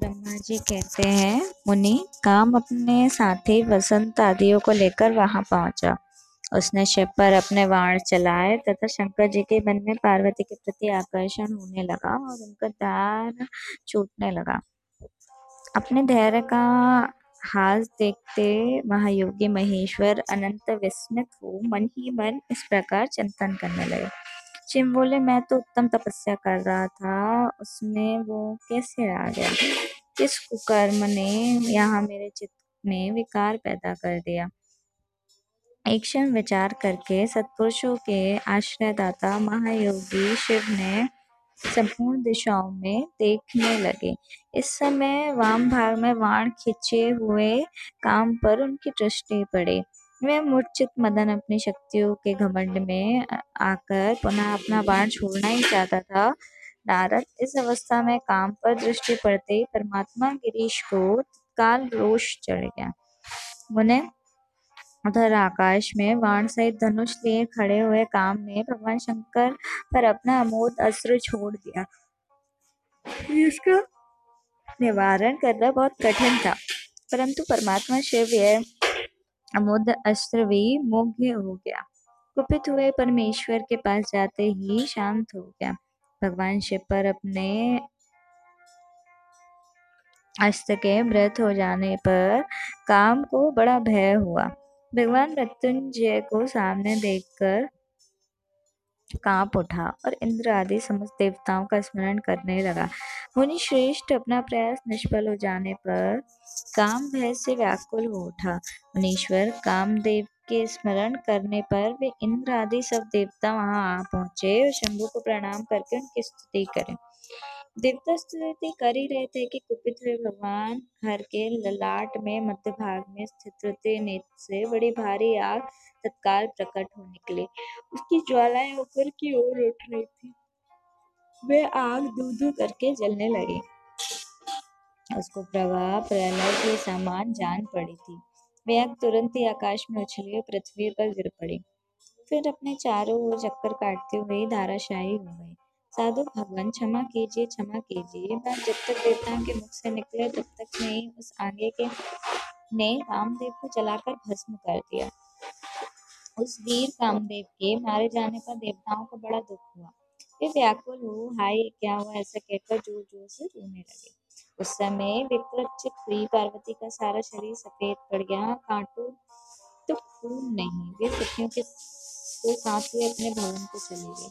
जी कहते हैं, मुनि, काम अपने साथी वसंत आदियों को लेकर वहाँ पहुँचा। उसने शिव पर अपने वाण चलाए तथा शंकर जी के मन में पार्वती के प्रति आकर्षण होने लगा और उनका ध्यान छूटने लगा। अपने धैर्य का हास देखते महायोगी महेश्वर अनंत विस्मित हो, मन ही मन इस प्रकार चिंतन करने लगे। शिव बोले मैं तो उत्तम तपस्या कर रहा था। उसमें वो कैसे आ गया? किस कुकर्म ने यहाँ मेरे चित्त में विकार पैदा कर दिया? एक क्षण विचार करके सत्पुरुषों के आश्रयदाता महायोगी शिव ने संपूर्ण दिशाओं में देखने लगे। इस समय वाम भाग में वाण खिंचे हुए काम पर उनकी दृष्टि पड़ी। वह मूर्छित मदन अपनी शक्तियों के घमंड में आकर पुनः अपना बाण छोड़ना ही चाहता था। नारद, इस अवस्था में काम पर दृष्टि पड़ते ही परमात्मा गिरीश को तत्काल रोष चढ़ गया। उन्हें उधर आकाश में बाण सहित धनुष लिए खड़े हुए काम ने भगवान शंकर पर अपना अमोद अस्त्र छोड़ दिया। इसका निवारण करना बहुत कठिन था, परंतु परमात्मा शिव यह अमोद अस्त्र भी मुग्ध हो गया। कुपित हुए परमेश्वर के पास जाते ही शांत हो गया। भगवान शिव पर अपने अस्त के व्रत हो जाने पर काम को बड़ा भय हुआ। भगवान मृत्युंजय को सामने देखकर काँप उठा और इंद्र आदि समस्त देवताओं का स्मरण करने लगा। मुनि श्रेष्ठ अपना प्रयास निष्फल हो जाने पर काम भय से व्याकुल हो उठा। मुनीश्वर, कामदेव के स्मरण करने पर वे इंद्र आदि सब देवता वहाँ आ पहुँचे और शंभु को प्रणाम करके उनकी स्तुति करें। देवता स्तुति कर ही रहे थे कि कुपित हुए भगवान, हर के ललाट में मध्य भाग में स्थित से बड़ी भारी आग तत्काल प्रकट हो निकली उसकी ज्वालाएँ ऊपर की ओर उठ रही थी। वे आग दू दू करके जलने लगी। उसको प्रवाह, प्रलय के समान जान पड़ी थी। वे आग तुरंत ही आकाश में उछली और पृथ्वी पर गिर पड़ी। फिर अपने चारों ओर चक्कर काटते हुए धाराशाही हो गई। साधु भगवान क्षमा कीजिए क्षमा कीजिए। मैं जब तक देवताओं के मुख से निकले, तब तक नहीं, उस आगे के ने कामदेव को जलाकर भस्म कर दिया। उस वीर कामदेव के मारे जाने पर देवताओं को बड़ा दुख हुआ। वे व्याकुल हो, हाय, क्या हुआ? ऐसा कहकर ज़ोर ज़ोर से रोने लगे। उस समय विप्रचित हुई, पार्वती का सारा शरीर सफ़ेद पड़ गया। कांटो तो खून नहीं, वे सखियों के को साथ हुए अपने भवन को चले गई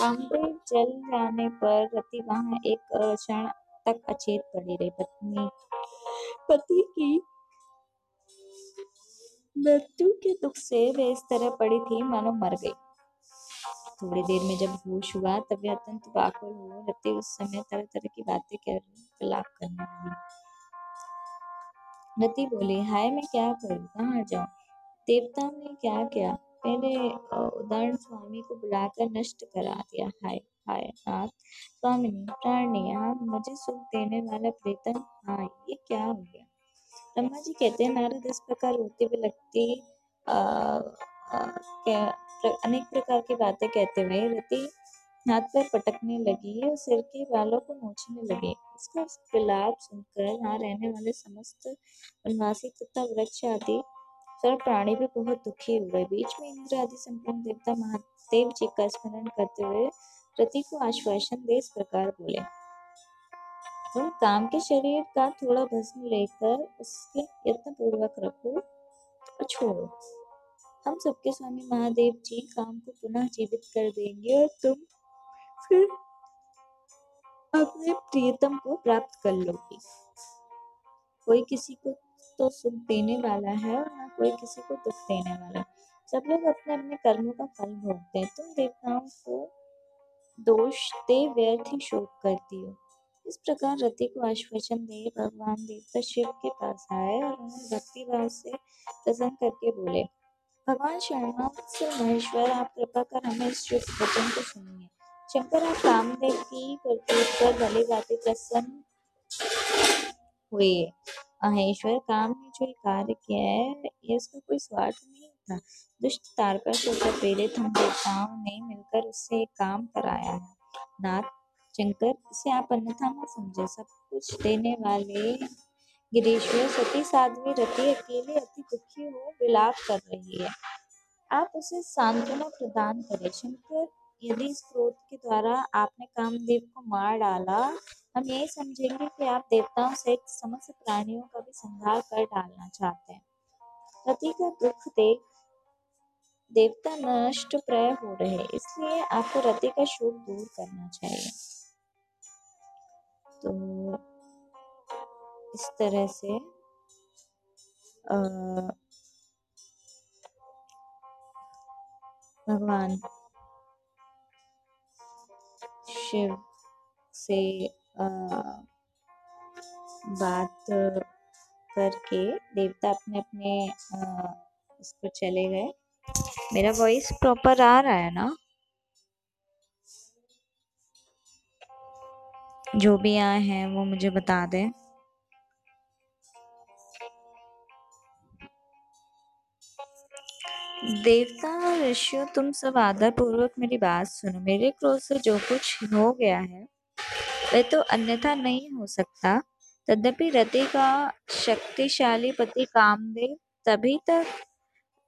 कामदेव जल जाने पर रति वहाँ एक क्षण तक अचेत पड़ी रही। पत्नी, पति की मृत्यु के दुख से वे इस तरह पड़ी थी, मानो मर गई। थोड़ी देर में जब होश हुआ, तब वे अत्यंत व्याकुल हुए। रति उस समय तरह तरह की बातें कर विलाप करने लगी। रति बोली, हाय, मैं क्या करूँ? कहाँ जाऊँ? देवता ने क्या किया पहले उदाहरण स्वामी को बुलाकर नष्ट करा दिया। हाय हाय नाथ स्वामिनी प्राणी आप मुझे सुख देने वाला प्रीतम हाँ ये क्या हो गया? ब्रह्मा जी कहते हैं नारद इस प्रकार रोते हुए लगती अनेक प्रकार की बातें कहते हुए रति हाथ पर पटकने लगी और सिर के बालों को नोचने लगे। उसका विलाप सुनकर वहाँ रहने वाले समस्त वनवासी तथा वृक्ष आदि सर्व प्राणी भी बहुत दुखी हुए बीच में इंद्र आदि संपूर्ण देवता महादेव जी का स्मरण करते हुए रति को आश्वासन दे इस प्रकार बोले, तुम काम के शरीर का थोड़ा भस्म लेकर उसके यत्न पूर्वक रखो और छोड़ो। हम सबके स्वामी महादेव जी काम को पुनः जीवित कर देंगे और तुम फिर अपने प्रियतम को प्राप्त कर लोगी। कोई किसी को तो सुख देने वाला है और ना कोई किसी को दुख देने वाला सब लोग अपने अपने कर्मों का फल भोगते हैं। तुम देवताओं को दोष दे, व्यर्थ ही शोक करती हो। इस प्रकार रति को आश्वासन दे, भगवान देवता शिव के पास आए और उन्हें भक्ति भाव से प्रसन्न करके बोले, भगवान से महेश्वर, आप कृपा कर हमें इस शुभ वचन को सुनिए। शंकर, आप कामदेव की करतूत पर भली बातें प्रसन्न हुए। महेश्वर काम ने जो कार्य किया है, ये उसका कोई स्वार्थ नहीं था। दुष्ट तारका से प्रेरित हम देवताओं ने मिलकर उससे काम कराया। है नाथ शंकर, इसे आप अन्यथा न समझे। सब कुछ देने वाले गिरीश्वर सती साध्वी रति, अकेले अति दुखी हो, विलाप कर रही है। आप उसे सांत्वना प्रदान करें। शंकर यदि इस क्रोध के द्वारा आपने कामदेव को मार डाला, हम यही समझेंगे कि आप देवताओं सहित समस्त प्राणियों का भी संहार कर डालना चाहते हैं। रति का दुख देख, देवता नष्ट प्राय हो रहे, इसलिए आपको रति का शोक दूर करना चाहिए। तो इस तरह से भगवान शिव से बात करके देवता अपने अपने उस पर चले गए। मेरा वॉइस प्रॉपर आ रहा है ना? जो भी आए हैं वो मुझे बता दें। देवता और ऋषियों, तुम सब आदर पूर्वक मेरी बात सुनो। मेरे क्रोध से जो कुछ हो गया है, वह तो अन्यथा नहीं हो सकता। तद्यपि रति का शक्तिशाली पति कामदेव तभी तक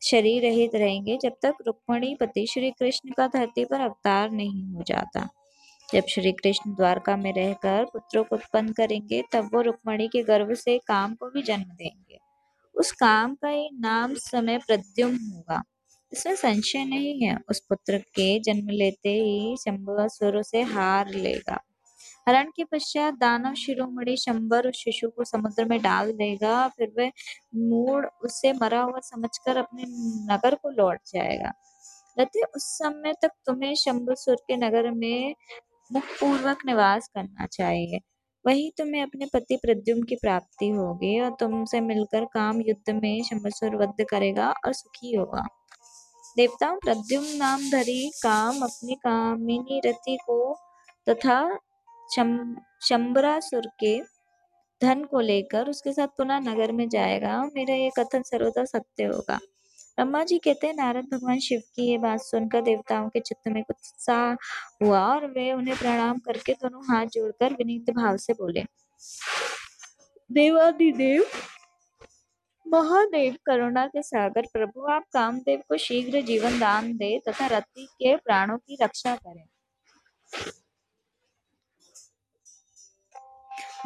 शरीर रहित रहेंगे, जब तक रुक्मणी पति श्री कृष्ण का धरती पर अवतार नहीं हो जाता। जब श्री कृष्ण द्वारका में रहकर पुत्रों को उत्पन्न करेंगे, तब वो रुक्मणी के गर्भ से काम को भी जन्म देंगे। उस काम का ही नाम समय प्रद्युम होगा। इसमें संशय नहीं है, उस पुत्र के जन्म लेते ही शंभुसुर से हार लेगा। हरण के पश्चात दानव शिरोमणि शंबर उस शिशु को समुद्र में डाल देगा, फिर वह मूड उसे मरा हुआ समझकर अपने नगर को लौट जाएगा। रति, उस समय तक तुम्हें शंभुसुर के नगर में मुखपूर्वक निवास करना चाहिए। वही तुम्हें अपने पति प्रद्युम की प्राप्ति होगी और तुमसे मिलकर काम युद्ध में शंभुसुर वध करेगा और सुखी होगा। देवताओं नाम धरी काम अपनी कामिनी रति को तथा शंबरासुर के धन को लेकर उसके साथ पुनः नगर में जाएगा मेरा ये कथन सर्वदा सत्य होगा। ब्रह्मा जी कहते हैं, नारद भगवान शिव की ये बात सुनकर देवताओं के चित्त में कुछ उत्साह हुआ और वे उन्हें प्रणाम करके दोनों हाथ जोड़कर विनीत भाव से बोले, देवादिदेव, महादेव, करुणा के सागर प्रभु, आप कामदेव को शीघ्र जीवन दान दे तथा रति के प्राणों की रक्षा करें।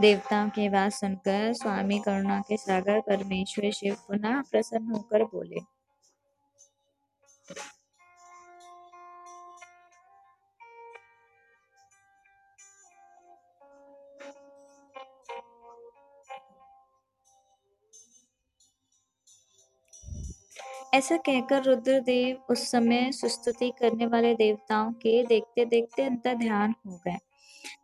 देवताओं की बात सुनकर स्वामी करुणा के सागर परमेश्वर शिव पुनः प्रसन्न होकर बोले ऐसा कहकर रुद्रदेव उस समय सुस्तुति करने वाले देवताओं के देखते देखते अंतर ध्यान हो गए।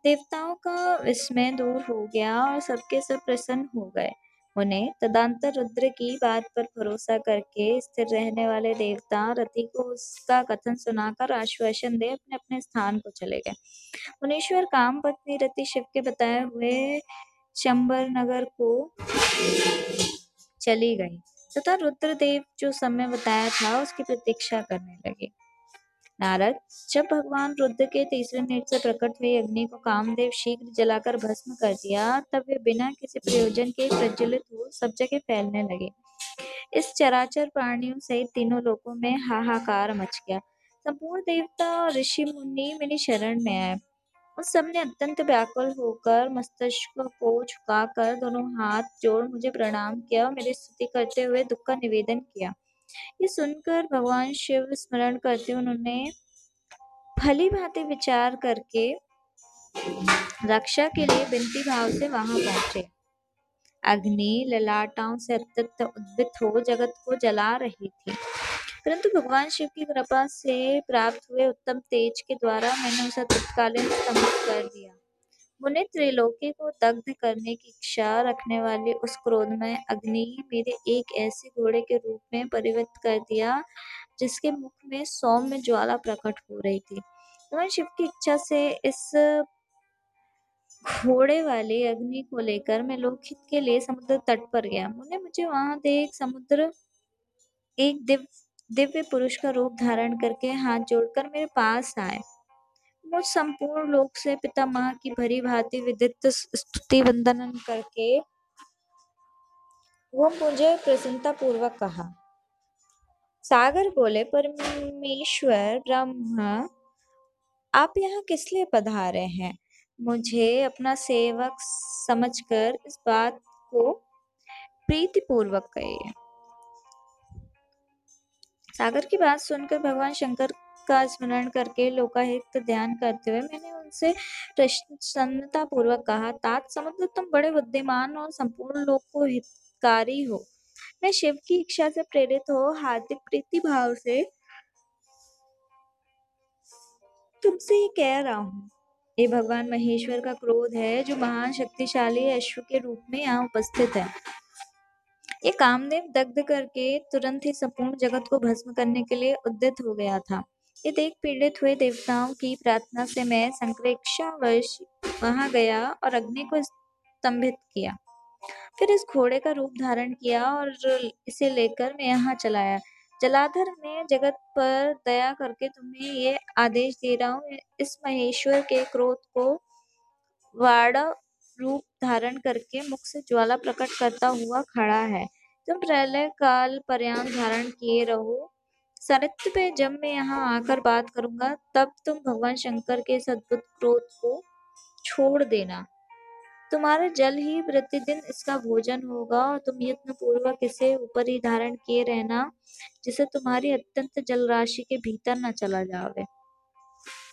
देवताओं का विस्मय दूर हो गया और सबके सब प्रसन्न हो गए। उन्हें तदांतर की बात पर भरोसा करके स्थिर रहने वाले देवता रति को उसका कथन सुनाकर आश्वासन दे अपने अपने स्थान को चले गए। मुनीश्वर काम पत्नी रति शिव के बताए हुए शंबर नगर को चली गई तथा रुद्रदेव जो समय बताया था उसकी प्रतीक्षा करने लगे। नारद, जब भगवान रुद्र के तीसरे नेत्र से प्रकट हुई अग्नि को कामदेव शीघ्र जलाकर भस्म कर दिया, तब वे बिना किसी प्रयोजन के प्रज्वलित हो सब जगह फैलने लगे। इस चराचर प्राणियों सहित तीनों लोकों में हाहाकार मच गया। संपूर्ण देवता और ऋषि मुनि मेरी शरण में आए। उस सबने अत्यंत व्याकुल होकर मस्तिष्क को झुकाकर दोनों हाथ जोड़ मुझे प्रणाम किया और मेरी स्तुति करते हुए दुख का निवेदन किया। ये सुनकर भगवान शिव स्मरण करते उन्होंने भली भांति विचार करके रक्षा के लिए बिनती भाव से वहाँ पहुँचे। अग्नि ललाटाओं से अत्यंत उद्भित हो जगत को जला रही थी। परंतु भगवान शिव की कृपा से प्राप्त हुए उत्तम तेज के द्वारा मैंने उसे तत्कालीन स्तंभित कर दिया। मुने त्रिलोकी को दग्ध करने की इच्छा रखने वाली उस क्रोध में अग्नि मेरे एक ऐसे घोड़े के रूप में परिवर्तित कर दिया, जिसके मुख में सौम्य ज्वाला प्रकट हो रही थी। भगवान शिव की इच्छा से इस घोड़े वाले अग्नि को लेकर मैं लोकहित के लिए समुद्र तट पर गया। मुने मुझे वहाँ देख समुद्र एक दिव्य दिव्य पुरुष का रूप धारण करके हाथ जोड़कर मेरे पास आए। मुझ संपूर्ण लोक से पितामह की भरी भांति विदित स्तुति वंदन करके वो मुझे प्रसन्नता पूर्वक कहा। सागर बोले, परमेश्वर ब्रह्मा, आप यहाँ किस लिए पधारे हैं? मुझे अपना सेवक समझकर इस बात को प्रीति पूर्वक कहिए सागर की बात सुनकर भगवान शंकर का स्मरण करके लोकाहित ध्यान करते हुए मैंने उनसे प्रसन्नता पूर्वक कहा, तात, समुद्र तुम बड़े बुद्धिमान और संपूर्ण लोक को हितकारी हो। मैं शिव की इच्छा से प्रेरित हो, हार्दिक प्रीति भाव से तुमसे ये कह रहा हूँ। ये भगवान, महेश्वर का क्रोध है, जो महान शक्तिशाली अश्व के रूप में यहाँ उपस्थित है। ये कामदेव दग्ध करके तुरंत ही संपूर्ण जगत को भस्म करने के लिए उद्यत हो गया था। ये देख पीड़ित हुए देवताओं की प्रार्थना से मैं संक्रेक्षावश वहाँ गया और अग्नि को स्तंभित किया। फिर इस घोड़े का रूप धारण किया और इसे लेकर मैं यहाँ चलाया। जलाधर ने जगत पर दया करके तुम्हें ये आदेश दे रहा हूँ। इस महेश्वर के क्रोध को वाड़ रूप धारण करके मुख से ज्वाला प्रकट करता हुआ खड़ा है। तुम प्रलय काल पर्याम धारण किए रहो। सरित्र पे जब मैं यहाँ आकर बात करूँगा, तब तुम भगवान शंकर के सद्भुत क्रोध को छोड़ देना। तुम्हारा जल ही प्रतिदिन इसका भोजन होगा और तुम यत्न पूर्वक इसे ऊपर ही धारण किए रहना जिसे तुम्हारी अत्यंत जल राशि के भीतर न चला जावे।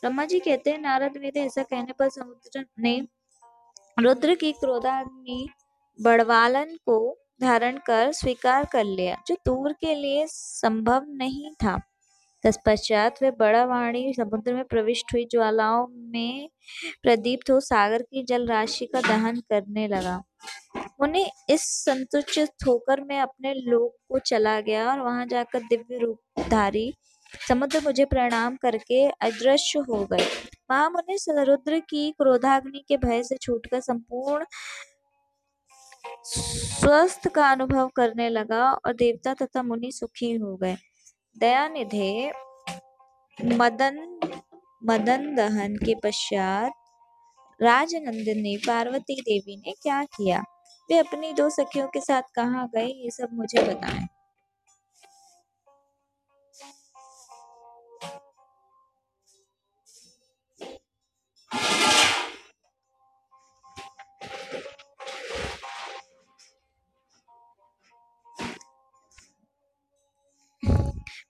ब्रह्मा जी कहते हैं, नारद वेद ऐसा कहने पर समुद्र ने रुद्र की क्रोधाग्नि बड़वालन को धारण कर स्वीकार कर लिया, जो दूर के लिए संभव नहीं था। तत्पश्चात वे बड़ा वाणी समुद्र में प्रविष्ट हुई, ज्वालाओं में प्रदीप्त हो सागर की जल राशि का दहन करने लगा। उन्हें इस संतुष्ट होकर मैं अपने लोक को चला गया और वहाँ जाकर दिव्य रूपधारी समुद्र मुझे प्रणाम करके अदृश्य हो गए। वहाँ मुनि रुद्र की क्रोधाग्नि के भय से छूटकर संपूर्ण स्वस्थ का अनुभव करने लगा और देवता तथा मुनि सुखी हो गए। दयानिधे मदन मदन दहन के पश्चात राजनंदिनी पार्वती देवी ने क्या किया? वे अपनी दो सखियों के साथ कहाँ गए, ये सब मुझे बताएँ।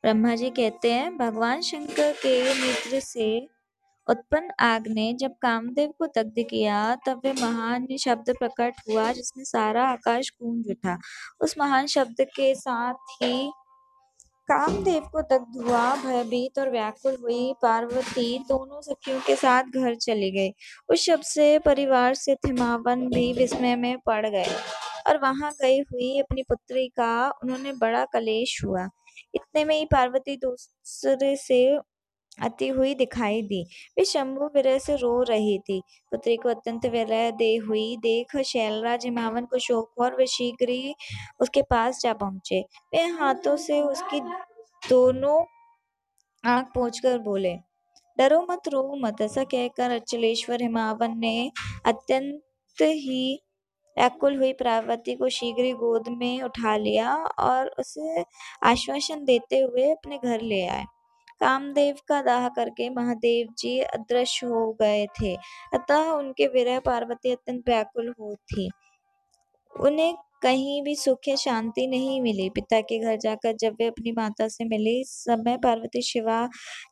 ब्रह्मा जी कहते हैं, भगवान शंकर के नेत्र से उत्पन्न आग ने जब कामदेव को दग्ध किया, तब वे महान शब्द प्रकट हुआ, जिसमें सारा आकाश गूंज उठा। उस महान शब्द के साथ ही कामदेव को दग्ध हुआ, भयभीत और व्याकुल हुई पार्वती दोनों सखियों के साथ घर चली गई उस शब्द से परिवार से थिमावन भी विस्मय में पड़ गए और वहाँ गई हुई अपनी पुत्री का उन्होंने बड़ा कलेश हुआ। इतने में ही पार्वती दूसरे से आती हुई दिखाई दी। वे शंभु विरह से रो रही थी। पुत्री को अत्यंत विरह दे हुई देख शैलराज हिमावन को शोक और वे शीघ्र ही उसके पास जा पहुँचे। वे हाथों से उसकी दोनों आँख पहुंचकर बोले, डरो मत, रो मत, ऐसा कहकर अचलेश्वर हिमावन ने अत्यंत ही व्याकुल हुई पार्वती को शीघ्र गोद में उठा लिया और उसे आश्वासन देते हुए अपने घर ले आए। कामदेव का दाह करके महादेव जी अदृश्य हो गए थे, अतः उनके विरह पार्वती अत्यंत व्याकुल हो थी। उन्हें कहीं भी सुख या शांति नहीं मिली। पिता के घर जाकर जब वे अपनी माता से मिली समय पार्वती शिवा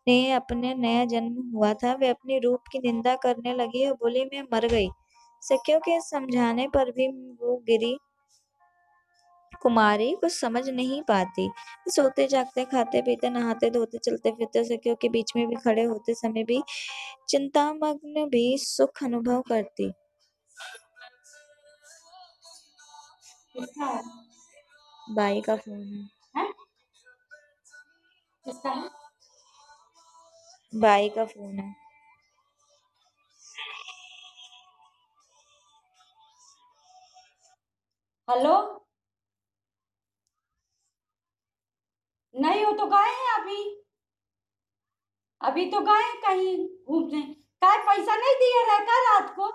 ने अपने नया जन्म हुआ था। वे अपनी रूप की निंदा करने लगी और बोली, मैं मर गई। सखियों के समझाने पर भी वो गिरी। कुमारी कुछ समझ नहीं पाती। सोते जागते खाते पीते नहाते धोते चलते फिरते सखियों के बीच में भी खड़े होते समय भी चिंतामग्न भी सुख अनुभव करती। बाई का फ़ोन है, है? बाई का फ़ोन है। हेलो? नहीं हो तो गए हैं अभी। अभी तो गए कहीं घूमने। काय पैसा नहीं दिया रहेगा रात को?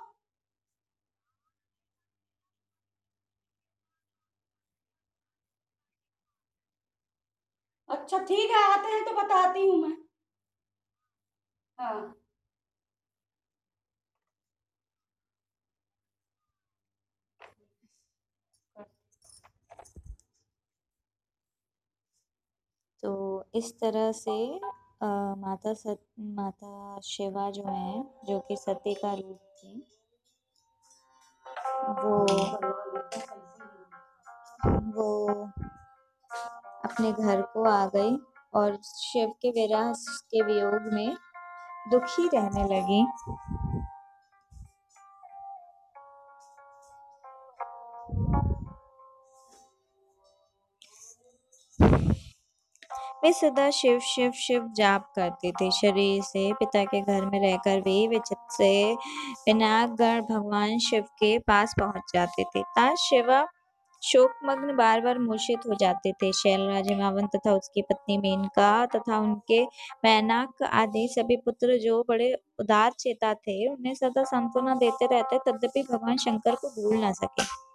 अच्छा ठीक है, आते हैं तो बताती हूँ मैं। हाँ। तो इस तरह से माता सत, माता शिवा जो है, जो कि सती का रूप थी, वो वो अपने घर को आ गई और शिव के विरह के वियोग में दुखी रहने लगी। वे सदा शिव शिव शिव जाप करते थे। शरीर से, पिता के घर में रहकर वे विचित से विनायकगढ़ भगवान शिव के पास पहुँच जाते थे ता शिवा शोकमग्न बार बार मूर्छित हो जाते थे। शैलराज हिमावन तथा उसकी पत्नी मेनका तथा उनके मैनाक आदि सभी पुत्र जो बड़े उदार चेता थे, उन्हें सदा सांत्वना देते रहते तद्यपि भगवान शंकर को भूल ना सके।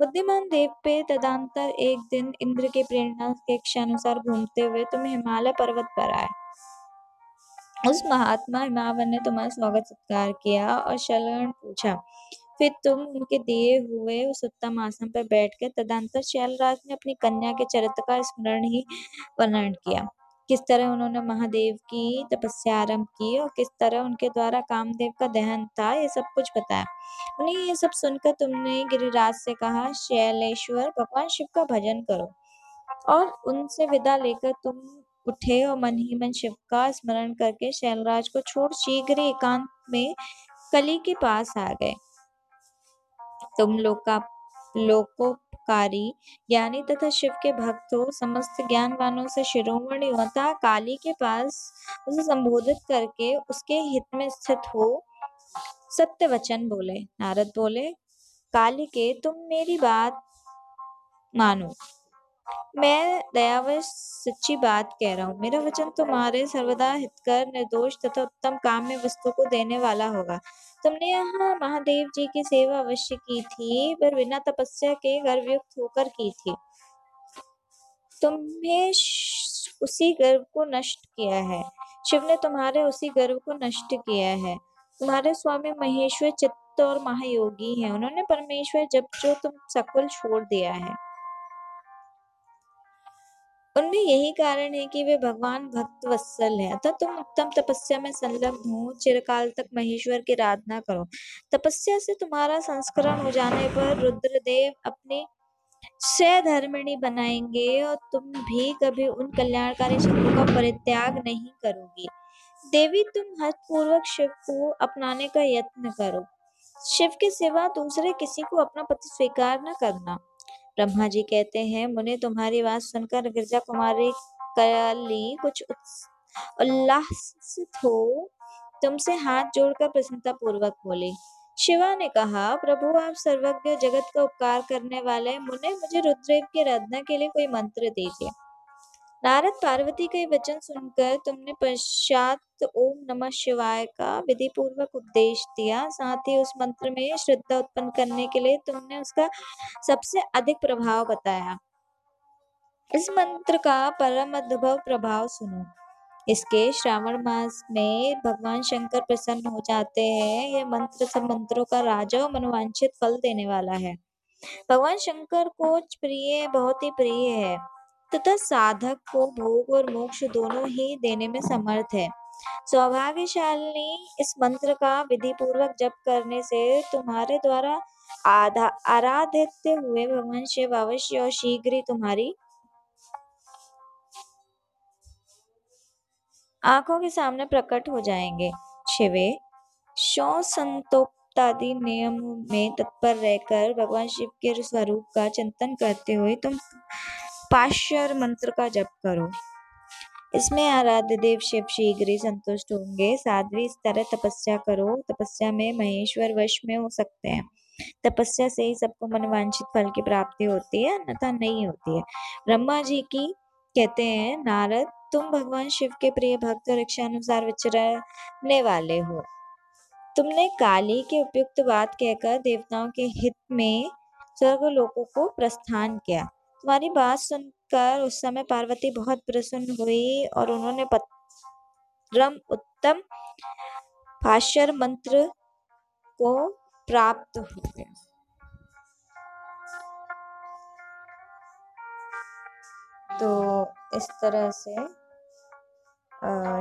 बुद्धिमान देव पे तदांतर एक दिन इंद्र के प्रेरणा के अनुसार घूमते हुए तुम हिमालय पर्वत पर आए। उस महात्मा हिमावन ने तुम्हारा स्वागत सत्कार किया और शरण पूछा, फिर तुम उनके दिए हुए उस उत्तम आसन पर बैठ तदंतर शैलराज ने अपनी कन्या के चरित्र का स्मरण ही वर्णन किया। किस तरह उन्होंने महादेव की तपस्या आरंभ की और किस तरह उनके द्वारा कामदेव का दहन था, ये सब कुछ बताया। उन्हें ये सब सुनकर तुमने गिरिराज से कहा, शैलेश्वर, भगवान शिव का भजन करो। और उनसे विदा लेकर तुम उठे और मन ही मन शिव का स्मरण करके शैलराज को छोड़ शीघ्र एकांत में कली के पास आ गए। तुम लोग का लोकोपकारी ज्ञानी तथा शिव के भक्तों, समस्त ज्ञानवानों से शिरोमणि होता काली के पास उसे संबोधित करके उसके हित में स्थित हो। सत्य वचन बोले। नारद बोले, काली के, तुम मेरी बात मानो। मैं दयावश सच्ची बात कह रहा हूँ। मेरा वचन तुम्हारे सर्वदा हितकर, निर्दोष तथा उत्तम काम में वस्तु को देने वाला होगा। तुमने यहाँ महादेव जी की सेवा अवश्य की थी, पर बिना तपस्या के गर्भयुक्त होकर की थी। तुम्हें उसी गर्व को नष्ट किया है। शिव ने तुम्हारे उसी गर्व को नष्ट किया है। तुम्हारे स्वामी महेश्वर चित्त और महायोगी हैं। उन्होंने परमेश्वर जब जो तुम सकुल छोड़ दिया है। उनमें यही कारण है कि वे भगवान भक्त वत्सल है। अतः तुम उत्तम तपस्या में संलग्न हो, चिरकाल तक महेश्वर की आराधना करो। तपस्या से तुम्हारा संस्करण हो जाने पर रुद्रदेव अपनी धर्मिणी बनाएँगे और तुम भी कभी उन कल्याणकारी शक्ति का परित्याग नहीं करोगी। देवी, तुम हतपूर्वक शिव को अपनाने का यत्न करो। शिव के सिवा दूसरे किसी को अपना पति स्वीकार न करना। ब्रह्मा जी कहते हैं, मुनि, तुम्हारी बात सुनकर गिरजा कुमारी कली कुछ उल्लासित हो। तुमसे हाथ जोड़कर प्रसन्नता पूर्वक बोली, शिवा ने कहा, प्रभु, आप सर्वज्ञ जगत का उपकार करने वाले मुने, मुझे रुद्रदेव की आराधना के लिए कोई मंत्र दीजिए। नारद पार्वती का वचन सुनकर तुमने पश्चात ओम नमः शिवाय का विधि पूर्वक उपदेश दिया। साथ ही उस मंत्र में श्रद्धा उत्पन्न करने के लिए तुमने उसका सबसे अधिक प्रभाव बताया। इस मंत्र का परम अद्भुत प्रभाव सुनो। इसके श्रावण मास में भगवान शंकर प्रसन्न हो जाते हैं। यह मंत्र सब मंत्रों का राजा मनोवांछित फल देने वाला है। भगवान शंकर को प्रिय, बहुत ही प्रिय है। तथा साधक को भोग और मोक्ष दोनों ही देने में समर्थ है। सौभाग्यशाली इस मंत्र का विधि पूर्वक जप करने से तुम्हारे द्वारा आराधित हुए भगवान शिव अवश्य और शीघ्र ही तुम्हारी आँखों के सामने प्रकट हो जाएँगे। शिवे, शौ संतोप्तादि नियम में तत्पर रहकर भगवान शिव के स्वरूप का चिंतन करते हुए तुम पाश्यर मंत्र का जप करो। इसमें आराध्य देव शिव शीघ्र ही संतुष्ट होंगे। साध्वी इस तरह तपस्या करो। तपस्या में महेश्वर वश में हो सकते हैं। तपस्या से ही सबको मनवांछित फल की प्राप्ति होती है, अन्यथा नहीं होती है। ब्रह्मा जी की कहते हैं, नारद, तुम भगवान शिव के प्रिय भक्त और इच्छा अनुसार विचरने वाले हो। तुमने काली के उपयुक्त बात कहकर देवताओं के हित में स्वर्ग लोगों को प्रस्थान किया। तुम्हारी बात सुनकर उस समय पार्वती बहुत प्रसन्न हुई और उन्होंने परम उत्तम पाशर मंत्र को प्राप्त हो गया। तो इस तरह से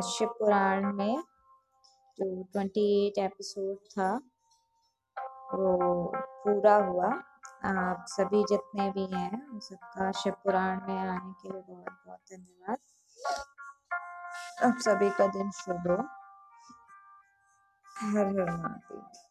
शिव पुराण में जो ट्वेंटी एट एपिसोड था, वो पूरा हुआ। आप सभी जितने भी हैं, उन सबका शिव पुराण में आने के लिए बहुत बहुत धन्यवाद। आप सभी का दिन शुभ हो। हर हर महादेव।